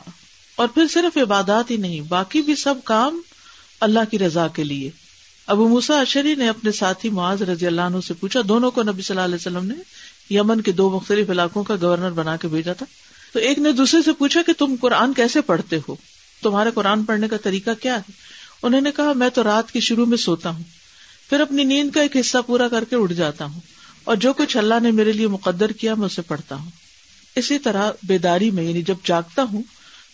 اور پھر صرف عبادات ہی نہیں، باقی بھی سب کام اللہ کی رضا کے لیے۔ ابو موسا اشری نے اپنے ساتھی معاذ رضی اللہ عنہ سے پوچھا، دونوں کو نبی صلی اللہ علیہ وسلم نے یمن کے دو مختلف علاقوں کا گورنر بنا کے بھیجا تھا۔ تو ایک نے دوسرے سے پوچھا کہ تم قرآن کیسے پڑھتے ہو؟ تمہارے قرآن پڑھنے کا طریقہ کیا ہے؟ انہوں نے کہا، میں تو رات کی شروع میں سوتا ہوں۔ پھر اپنی نیند کا ایک حصہ پورا کر کے اٹھ جاتا ہوں۔ اور جو کچھ اللہ نے میرے لیے مقدر کیا، میں اسے پڑھتا ہوں۔ اسی طرح بیداری میں یعنی جب جاگتا ہوں،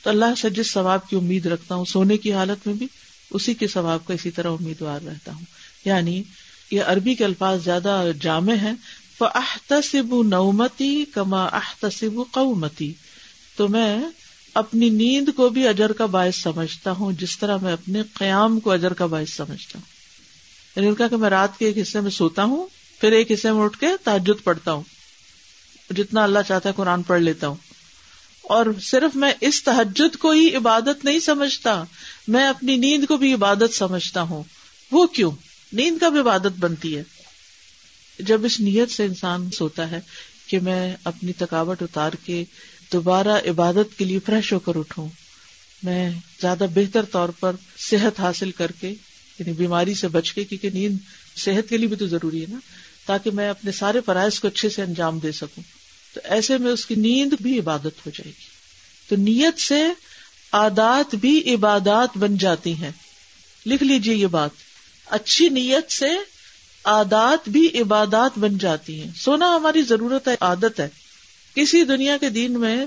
تو اللہ سے جس ثواب کی امید رکھتا ہوں، سونے کی حالت میں بھی۔ اسی کے ثواب کا اسی طرح امیدوار رہتا ہوں۔ یعنی یہ عربی کے الفاظ زیادہ جامع ہیں۔ فاحتسب نومتی کما احتسب قومتی تو میں اپنی نیند کو بھی اجر کا باعث سمجھتا ہوں، جس طرح میں اپنے قیام کو اجر کا باعث سمجھتا ہوں۔ یعنی کہا کہ میں رات کے ایک حصے میں سوتا ہوں، پھر ایک حصے میں اٹھ کے تعجد پڑھتا ہوں۔ جتنا اللہ چاہتا ہے قرآن پڑھ لیتا ہوں۔ اور صرف میں اس تحجد کو ہی عبادت نہیں سمجھتا، میں اپنی نیند کو بھی عبادت سمجھتا ہوں۔ وہ کیوں؟ نیند کا بھی عبادت بنتی ہے؟ جب اس نیت سے انسان سوتا ہے کہ میں اپنی تھکاوٹ اتار کے دوبارہ عبادت کے لیے فریش ہو کر اٹھوں، میں زیادہ بہتر طور پر صحت حاصل کر کے یعنی بیماری سے بچ کے، کیونکہ نیند صحت کے لیے بھی تو ضروری ہے نا، تاکہ میں اپنے سارے فرائض کو اچھے سے انجام دے سکوں۔ تو ایسے میں اس کی نیند بھی عبادت ہو جائے گی۔ تو نیت سے عادات بھی عبادات بن جاتی ہیں۔ لکھ لیجیے یہ بات۔ اچھی نیت سے عادات بھی عبادات بن جاتی ہیں۔ سونا ہماری ضرورت ہے، عادت ہے۔ کسی دنیا کے دین میں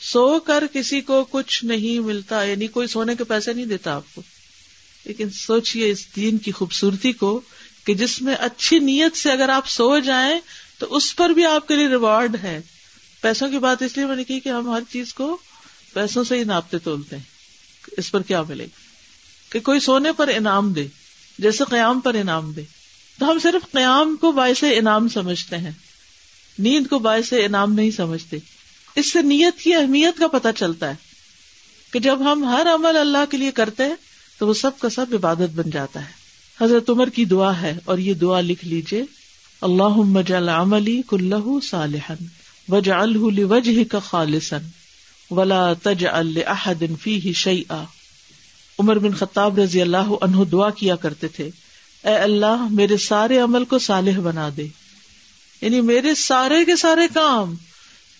سو کر کسی کو کچھ نہیں ملتا یعنی کوئی سونے کے پیسے نہیں دیتا آپ کو۔ لیکن سوچئے اس دین کی خوبصورتی کو کہ جس میں اچھی نیت سے اگر آپ سو جائیں تو اس پر بھی آپ کے لیے ریوارڈ ہے۔ پیسوں کی بات اس لیے میں نے کی کہ ہم ہر چیز کو پیسوں سے ہی ناپتے تولتے ہیں۔ اس پر کیا ملے گا؟ کہ کوئی سونے پر انعام دے، جیسے قیام پر انعام دے۔ تو ہم صرف قیام کو باعث انعام سمجھتے ہیں۔ نیند کو باعث انعام نہیں سمجھتے۔ اس سے نیت کی اہمیت کا پتہ چلتا ہے کہ جب ہم ہر عمل اللہ کے لیے کرتے ہیں، تو وہ سب کا سب عبادت بن جاتا ہے۔ حضرت عمر کی دعا ہے اور یہ دعا لکھ لیجیے اللہ جل عملی کلہ صالحن وجہ الجہ کا خالصن ولا تج الحدن فی شعی عمر بن خطاب رضی اللہ عنہ دعا کیا کرتے تھے، اے اللہ میرے سارے عمل کو صالح بنا دے۔ یعنی میرے سارے کے سارے کام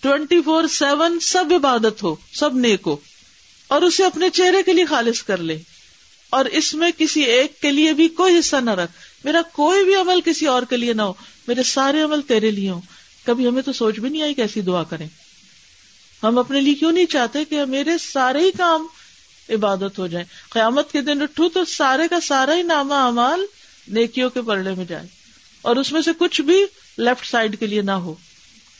ٹوینٹی فور سیون سب عبادت ہو، سب نیک ہو، اور اسے اپنے چہرے کے لیے خالص کر لے۔ اور اس میں کسی ایک کے لیے بھی کوئی حصہ نہ رکھ۔ میرا کوئی بھی عمل کسی اور کے لیے نہ ہو، میرے سارے عمل تیرے لیے ہوں۔ کبھی ہمیں تو سوچ بھی نہیں آئی کیسی دعا کریں۔ ہم اپنے لیے کیوں نہیں چاہتے کہ میرے سارے ہی کام عبادت ہو جائیں؟ قیامت کے دن اٹھو تو سارے کا سارا ہی نامہ امال نیکیوں کے پرڑے میں جائے اور اس میں سے کچھ بھی لیفٹ سائڈ کے لیے نہ ہو۔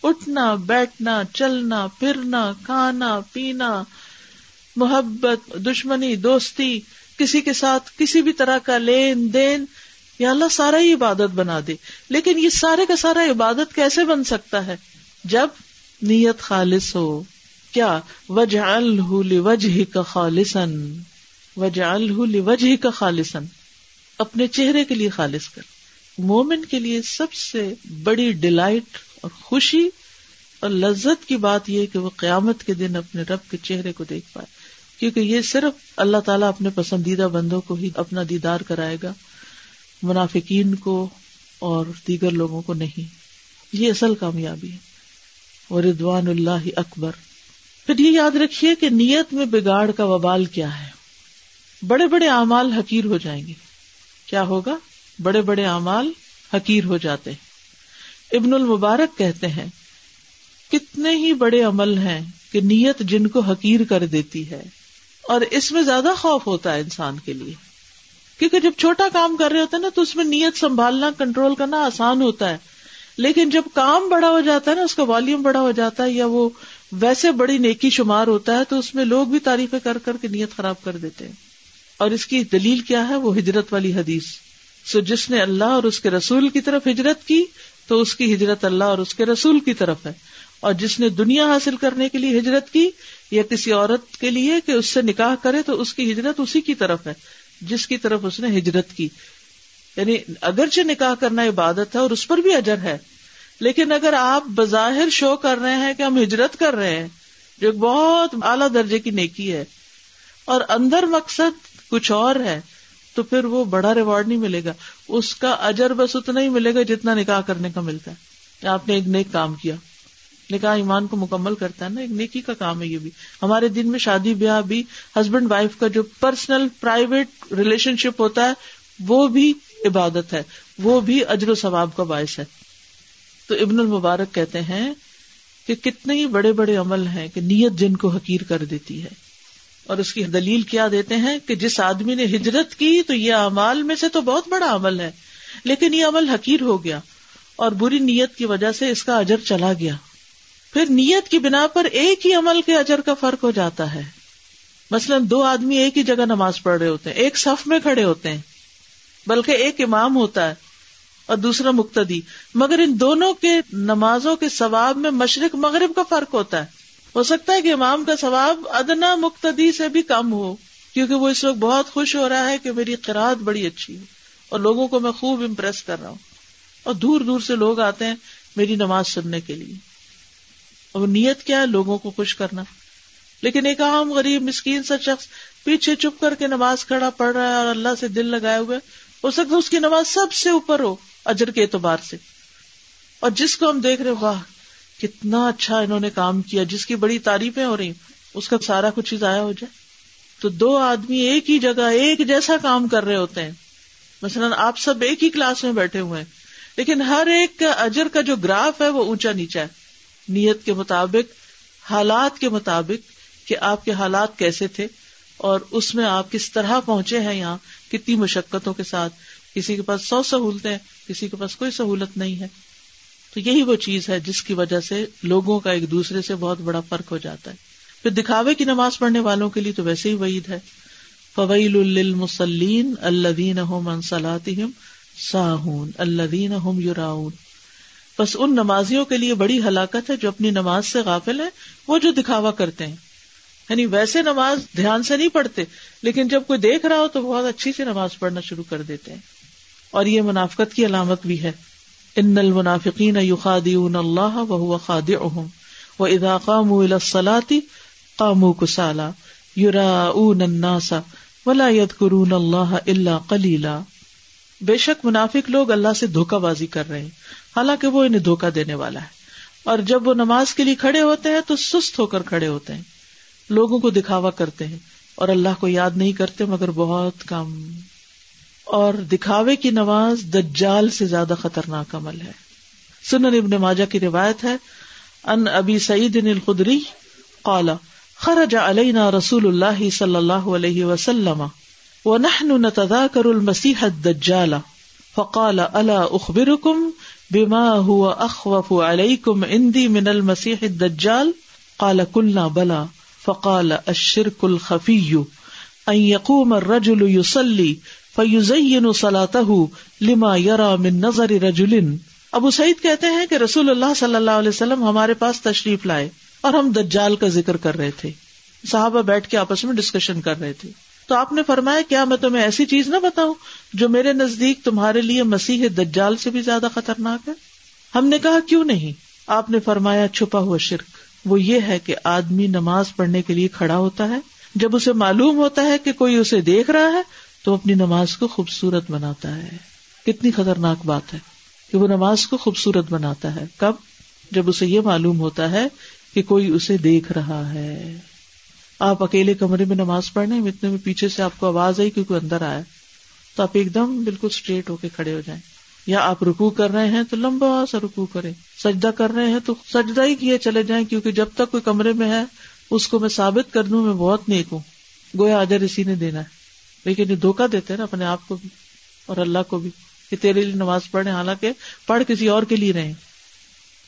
اٹھنا، بیٹھنا، چلنا، پھرنا، کھانا، پینا، محبت، دشمنی، دوستی، کسی کے ساتھ کسی بھی طرح کا لین دین یا اللہ سارا ہی عبادت بنا دے۔ لیکن یہ سارے کا سارا عبادت کیسے بن سکتا ہے؟ جب نیت خالص ہو، کیا؟ وجہ الجہ کا خالصن وجہ الجہ کا خالصن اپنے چہرے کے لیے خالص کر۔ مومن کے لیے سب سے بڑی ڈیلائٹ اور خوشی اور لذت کی بات یہ کہ وہ قیامت کے دن اپنے رب کے چہرے کو دیکھ پائے۔ کیونکہ یہ صرف اللہ تعالیٰ اپنے پسندیدہ بندوں کو ہی اپنا دیدار کرائے گا۔ منافقین کو اور دیگر لوگوں کو نہیں۔ یہ اصل کامیابی ہے۔ اور ردوان اللہ اکبر۔ پھر یہ یاد رکھیے کہ نیت میں بگاڑ کا وبال کیا ہے۔ بڑے بڑے اعمال حقیر ہو جائیں گے۔ کیا ہوگا؟ بڑے بڑے اعمال حقیر ہو جاتے ہیں۔ ابن المبارک کہتے ہیں، کتنے ہی بڑے عمل ہیں کہ نیت جن کو حقیر کر دیتی ہے۔ اور اس میں زیادہ خوف ہوتا ہے انسان کے لیے۔ کیونکہ جب چھوٹا کام کر رہے ہوتے ہیں نا تو اس میں نیت سنبھالنا کنٹرول کرنا آسان ہوتا ہے۔ لیکن جب کام بڑا ہو جاتا ہے نا، اس کا والیوم بڑا ہو جاتا ہے یا وہ ویسے بڑی نیکی شمار ہوتا ہے تو اس میں لوگ بھی تعریفیں کر کر کے نیت خراب کر دیتے ہیں۔ اور اس کی دلیل کیا ہے؟ وہ ہجرت والی حدیث۔ سو جس نے اللہ اور اس کے رسول کی طرف ہجرت کی تو اس کی ہجرت اللہ اور اس کے رسول کی طرف ہے۔ اور جس نے دنیا حاصل کرنے کے لیے ہجرت کی یا کسی عورت کے لیے کہ اس سے نکاح کرے تو اس کی ہجرت اسی کی طرف ہے۔ جس کی طرف اس نے ہجرت کی۔ یعنی اگرچہ نکاح کرنا عبادت ہے اور اس پر بھی اجر ہے، لیکن اگر آپ بظاہر شو کر رہے ہیں کہ ہم ہجرت کر رہے ہیں، جو بہت اعلیٰ درجے کی نیکی ہے، اور اندر مقصد کچھ اور ہے، تو پھر وہ بڑا ریوارڈ نہیں ملے گا۔ اس کا اجر بس اتنا ہی ملے گا جتنا نکاح کرنے کا ملتا ہے۔ آپ نے ایک نیک کام کیا۔ نکاح ایمان کو مکمل کرتا ہے نا، ایک نیکی کا کام ہے یہ بھی۔ ہمارے دن میں شادی بیاہ بھی ہسبینڈ وائف کا جو پرسنل پرائیویٹ ریلیشن شپ ہوتا ہے، وہ بھی عبادت ہے۔ وہ بھی اجر و ثواب کا باعث ہے۔ تو ابن المبارک کہتے ہیں کہ کتنے ہی بڑے بڑے عمل ہیں کہ نیت جن کو حقیر کر دیتی ہے۔ اور اس کی دلیل کیا دیتے ہیں کہ جس آدمی نے ہجرت کی تو یہ امال میں سے تو بہت بڑا عمل ہے، لیکن یہ عمل حقیر ہو گیا اور بری نیت کی وجہ سے اس کا اجر چلا گیا۔ پھر نیت کی بنا پر ایک ہی عمل کے اجر کا فرق ہو جاتا ہے۔ مثلاً دو آدمی ایک ہی جگہ نماز پڑھ رہے ہوتے ہیں، ایک صف میں کھڑے ہوتے ہیں، بلکہ ایک امام ہوتا ہے اور دوسرا مقتدی۔ مگر ان دونوں کے نمازوں کے ثواب میں مشرق مغرب کا فرق ہوتا ہے۔ ہو سکتا ہے کہ امام کا ثواب ادنا مقتدی سے بھی کم ہو، کیونکہ وہ اس وقت بہت خوش ہو رہا ہے کہ میری قرآد بڑی اچھی ہے اور لوگوں کو میں خوب امپریس کر رہا ہوں۔ اور دور دور سے لوگ آتے ہیں میری نماز سننے کے لیے۔ اور نیت کیا ہے لوگوں کو خوش کرنا لیکن ایک عام غریب مسکین سا شخص پیچھے چپ کر کے نماز کھڑا پڑ رہا ہے اور اللہ سے دل لگائے ہوئے ہو سکتا اس کی نماز سب سے اوپر ہو اجر کے اعتبار سے اور جس کو ہم دیکھ رہے واہ، کتنا اچھا انہوں نے کام کیا، جس کی بڑی تعریفیں ہو رہی اس کا سارا کچھ ہی ضائع ہو جائے۔ تو دو آدمی ایک ہی جگہ، ایک جیسا کام کر رہے ہوتے ہیں۔ مثلاً آپ سب ایک ہی کلاس میں بیٹھے ہوئے ہیں، لیکن ہر ایک کا اجر کا جو گراف ہے وہ اونچا نیچا ہے۔ نیت کے مطابق، حالات کے مطابق کہ آپ کے حالات کیسے تھے اور اس میں آپ کس طرح پہنچے ہیں یہاں، کتنی مشقتوں کے ساتھ، کسی کے پاس سو سہولتیں، کسی کے پاس کوئی سہولت نہیں ہے۔ تو یہی وہ چیز ہے جس کی وجہ سے لوگوں کا ایک دوسرے سے بہت بڑا فرق ہو جاتا ہے۔ پھر دکھاوے کی نماز پڑھنے والوں کے لیے تو ویسے ہی وعید ہے۔ فویل المسلین اللہ منسلاتم ساہون اللہ یوراون بس ان نمازیوں کے لیے بڑی ہلاکت ہے جو اپنی نماز سے غافل ہے وہ جو دکھاوا کرتے ہیں۔ یعنی ویسے نماز دھیان سے نہیں پڑھتے، لیکن جب کوئی دیکھ رہا ہو تو بہت اچھی سی نماز پڑھنا شروع کر دیتے ہیں۔ اور یہ منافقت کی علامت بھی ہے۔ ان المنافقین یخادعون اللہ وهو خادعهم واذا قاموا الى الصلاه قاموا كسالى يراؤون الناس ولا يذكرون الله الا قليلا۔ بے شک منافق لوگ اللہ سے دھوکہ بازی کر رہے ہیں۔ حالانکہ وہ انہیں دھوکہ دینے والا ہے۔ اور جب وہ نماز کے لیے کھڑے ہوتے ہیں تو سست ہو کر کھڑے ہوتے ہیں۔ لوگوں کو دکھاوا کرتے ہیں۔ اور اللہ کو یاد نہیں کرتے مگر بہت کم۔ اور دکھاوے کی نماز دجال سے زیادہ خطرناک عمل ہے۔ سنن ابن ماجہ کی روایت ہے، ان ابی سعید الخدری قال، خرج علینا رسول اللہ صلی اللہ علیہ وسلم ونحن نتذاكر المسيح الدجال. فقال الا اخبركم بما هو اخوف عليكم عندي من المسيح الدجال؟ قال، قلنا، بلى. فقال، الشرك الخفي ان يقوم الرجل يصلي فيزين صلاته لما يرى من نظر رجل. ابو سعید کہتے ہیں کہ رسول اللہ صلی اللہ علیہ وسلم ہمارے پاس تشریف لائے اور ہم دجال کا ذکر کر رہے تھے۔ صحابہ بیٹھ کے آپس میں ڈسکشن کر رہے تھے۔ تو آپ نے فرمایا کیا میں تمہیں ایسی چیز نہ بتاؤں جو میرے نزدیک تمہارے لیے مسیح دجال سے بھی زیادہ خطرناک ہے؟ ہم نے کہا کیوں نہیں؟ آپ نے فرمایا چھپا ہوا شرک۔ وہ یہ ہے کہ آدمی نماز پڑھنے کے لیے کھڑا ہوتا ہے۔ جب اسے معلوم ہوتا ہے کہ کوئی اسے دیکھ رہا ہے، تو اپنی نماز کو خوبصورت بناتا ہے۔ کتنی خطرناک بات ہے کہ وہ نماز کو خوبصورت بناتا ہے۔ کب؟ جب اسے یہ معلوم ہوتا ہے کہ کوئی اسے دیکھ رہا ہے۔ آپ اکیلے کمرے میں نماز پڑھنے اتنے میں پیچھے سے آپ کو آواز آئی کیونکہ اندر آیا تو آپ ایک دم بالکل اسٹریٹ ہو کے کھڑے ہو جائیں۔ یا آپ رکو کر رہے ہیں تو لمبا سا رکو کریں۔ سجدہ کر رہے ہیں تو سجدہ ہی کیے چلے جائیں کیونکہ جب تک کوئی کمرے میں ہے، اس کو میں ثابت کر دوں، میں بہت نیک ہوں۔ گویا آجر اسی نے دینا ہے۔ لیکن یہ دھوکا دیتے نا اپنے آپ کو بھی اور اللہ کو بھی کہ تیرے لیے نماز پڑھے حالانکہ پڑھ کسی اور کے لیے رہے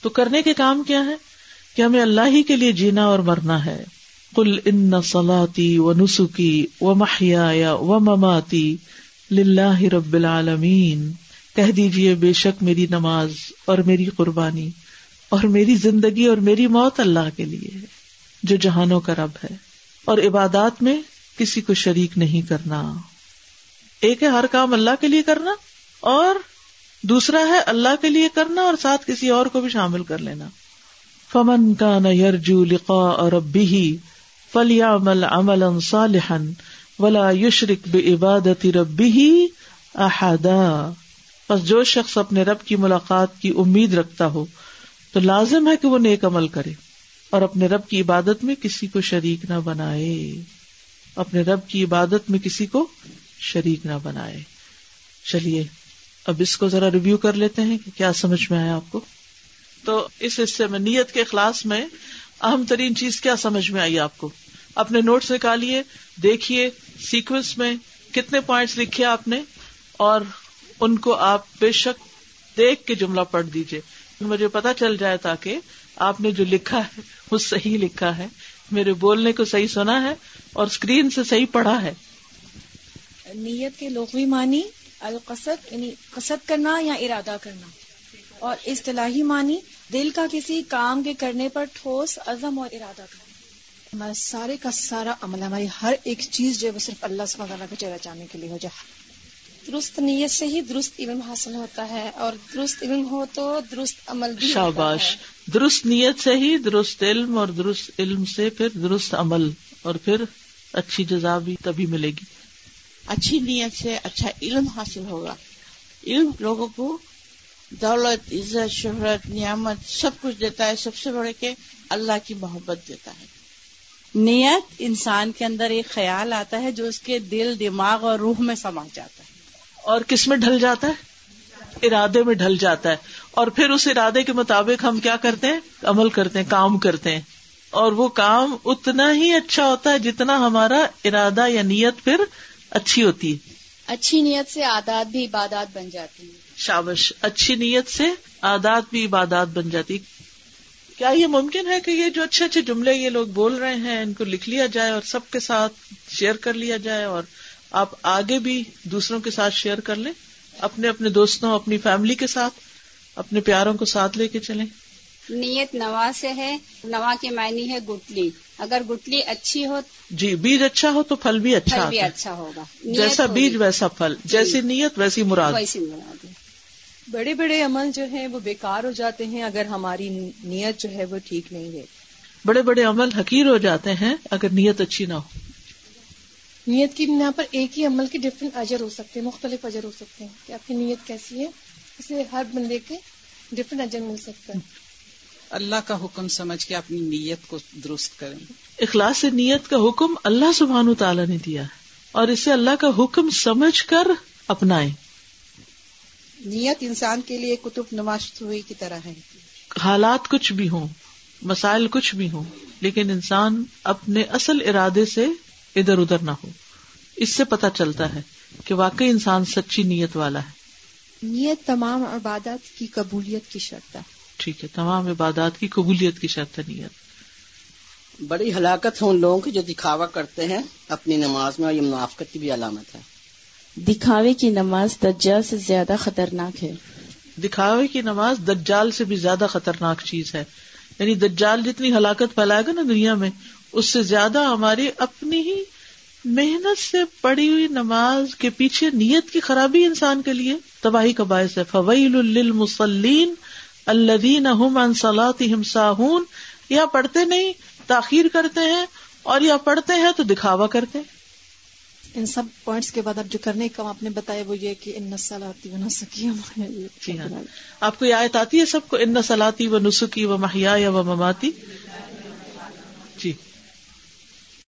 تو کرنے کے کام کیا ہے کہ ہمیں اللہ ہی کے لیے جینا اور مرنا ہے۔ کل ان سلاتی و نسخی و محیا و مماتی لاہ رب العالمین۔ کہہ دیجیے بے شک میری نماز اور میری قربانی اور میری زندگی اور میری موت اللہ کے لیے ہے، جو جہانوں کا رب ہے۔ اور عبادات میں کسی کو شریک نہیں کرنا۔ ایک ہے ہر کام اللہ کے لیے کرنا اور دوسرا ہے اللہ کے لیے کرنا اور ساتھ کسی اور کو بھی شامل کر لینا۔ فمن کا نہ یرجو لقا اور فلیا مل امل صالحن ولا یشرک بے عبادت ربی احدا بس جو شخص اپنے رب کی ملاقات کی امید رکھتا ہو تو لازم ہے کہ وہ نیک عمل کرے اور اپنے رب کی عبادت میں کسی کو شریک نہ بنائے اپنے رب کی عبادت میں کسی کو شریک نہ بنائے چلیے اب اس کو ذرا ریویو کر لیتے ہیں کہ کیا سمجھ میں آیا آپ کو تو اس حصے میں نیت کے خلاص میں اہم ترین چیز کیا سمجھ میں آئی آپ کو اپنے نوٹس نکالیے، دیکھیے سیکوینس میں کتنے پوائنٹس لکھے آپ نے اور ان کو آپ بے شک دیکھ کے جملہ پڑھ دیجیے مجھے پتا چل جائے تاکہ آپ نے جو لکھا ہے، وہ صحیح لکھا ہے۔ میرے بولنے کو صحیح سنا ہے اور اسکرین سے صحیح پڑھا ہے۔
نیت کے لغوی معنی القصد یعنی قصد کرنا یا ارادہ کرنا۔ اور اصطلاحی معنی دل کا کسی کام کے کرنے پر ٹھوس، عزم اور ارادہ کرنا۔
ہمارا سارے کا سارا عمل ہماری ہر ایک چیز جو ہے وہ صرف اللہ سب کا چہرہ چاہنے کے لیے ہو جائے۔
درست نیت سے ہی درست علم حاصل ہوتا ہے اور درست علم ہو تو درست عمل بھی ہوتا
شاباش
ہے
درست نیت سے ہی درست علم اور درست علم سے پھر درست عمل اور پھر اچھی جزا بھی تبھی ملے گی۔
اچھی نیت سے اچھا علم حاصل ہوگا۔ علم لوگوں کو دولت عزت شہرت نعمت سب کچھ دیتا ہے سب سے بڑے کے اللہ کی محبت دیتا ہے۔
نیت انسان کے اندر ایک خیال آتا ہے جو اس کے دل دماغ اور روح میں سما جاتا ہے۔
اور کس میں ڈھل جاتا ہے؟ ارادے میں ڈھل جاتا ہے۔ اور پھر اس ارادے کے مطابق ہم کیا کرتے ہیں؟ عمل کرتے ہیں کام کرتے ہیں۔ اور وہ کام اتنا ہی اچھا ہوتا ہے جتنا ہمارا ارادہ یا نیت پھر اچھی ہوتی ہے۔
اچھی نیت سے عادات بھی عبادات بن جاتی ہیں۔
شابش اچھی نیت سے عادات بھی عبادات بن جاتی۔ کیا یہ ممکن ہے کہ یہ جو اچھے اچھے جملے یہ لوگ بول رہے ہیں ان کو لکھ لیا جائے اور سب کے ساتھ شیئر کر لیا جائے اور آپ آگے بھی دوسروں کے ساتھ شیئر کر لیں اپنے اپنے دوستوں اپنی فیملی کے ساتھ اپنے پیاروں کو ساتھ لے کے چلیں۔
نیت نوا سے ہے نوا کے معنی ہے گٹلی۔ اگر گٹلی اچھی ہو
جی بیج اچھا ہو تو پھل بھی اچھا
پھل بھی اچھا ہوگا۔
جیسا بیج ویسا پھل جیسی نیت ویسی مراد۔
ویسی مراد
بڑے بڑے عمل جو ہیں وہ بیکار ہو جاتے ہیں اگر ہماری نیت جو ہے وہ ٹھیک نہیں ہے۔
بڑے بڑے عمل حقیر ہو جاتے ہیں اگر نیت اچھی نہ ہو۔
نیت کی بنا پر ایک ہی عمل کے ڈفرینٹ اجر ہو سکتے ہیں مختلف اجر ہو سکتے ہیں کہ آپ کی نیت کیسی ہے اسے ہر بندے کے ڈفرینٹ اجر مل سکتا ہے۔
اللہ کا حکم سمجھ کے اپنی نیت کو درست کریں۔
اخلاص نیت کا حکم اللہ سبحان تعالیٰ نے دیا ہے اور اسے اللہ کا حکم سمجھ کر اپنائیں۔
نیت انسان کے لیے کتب نماش ہوئی کی طرح ہے۔
حالات کچھ بھی ہوں مسائل کچھ بھی ہوں لیکن انسان اپنے اصل ارادے سے ادھر ادھر نہ ہو۔ اس سے پتا چلتا ہے کہ واقعی انسان سچی نیت والا ہے۔
نیت تمام عبادات کی قبولیت کی شرط ہے۔
ٹھیک ہے تمام عبادات کی قبولیت کی شرط ہے نیت۔
بڑی ہلاکت ہے ان لوگوں کی جو دکھاوا کرتے ہیں اپنی نماز میں اور یہ منافقت کی بھی علامت ہے۔
دکھاوے کی نماز دجال سے زیادہ خطرناک ہے۔
دکھاوے کی نماز دجال سے بھی زیادہ خطرناک چیز ہے۔ یعنی دجال جتنی ہلاکت پھیلائے گا نا دنیا میں، اس سے زیادہ ہماری اپنی ہی محنت سے پڑی ہوئی نماز کے پیچھے نیت کی خرابی انسان کے لیے تباہی کا باعث ہے۔ فویل للمصلین الذین هم عن صلاتهم ساہون۔ یا پڑھتے نہیں، تاخیر کرتے ہیں اور یا پڑھتے ہیں تو دکھاوا کرتے ہیں۔
ان سب پوائنٹس کے بعد اب جو کرنے کا آپ نے بتایا وہ یہ کہ ان نسلاتی و نسکی
جی ہاں۔ آپ کو یہ آیت آتی ہے سب کو؟ ان نسلاتی و نسخی و محیا و مماتی۔ جی۔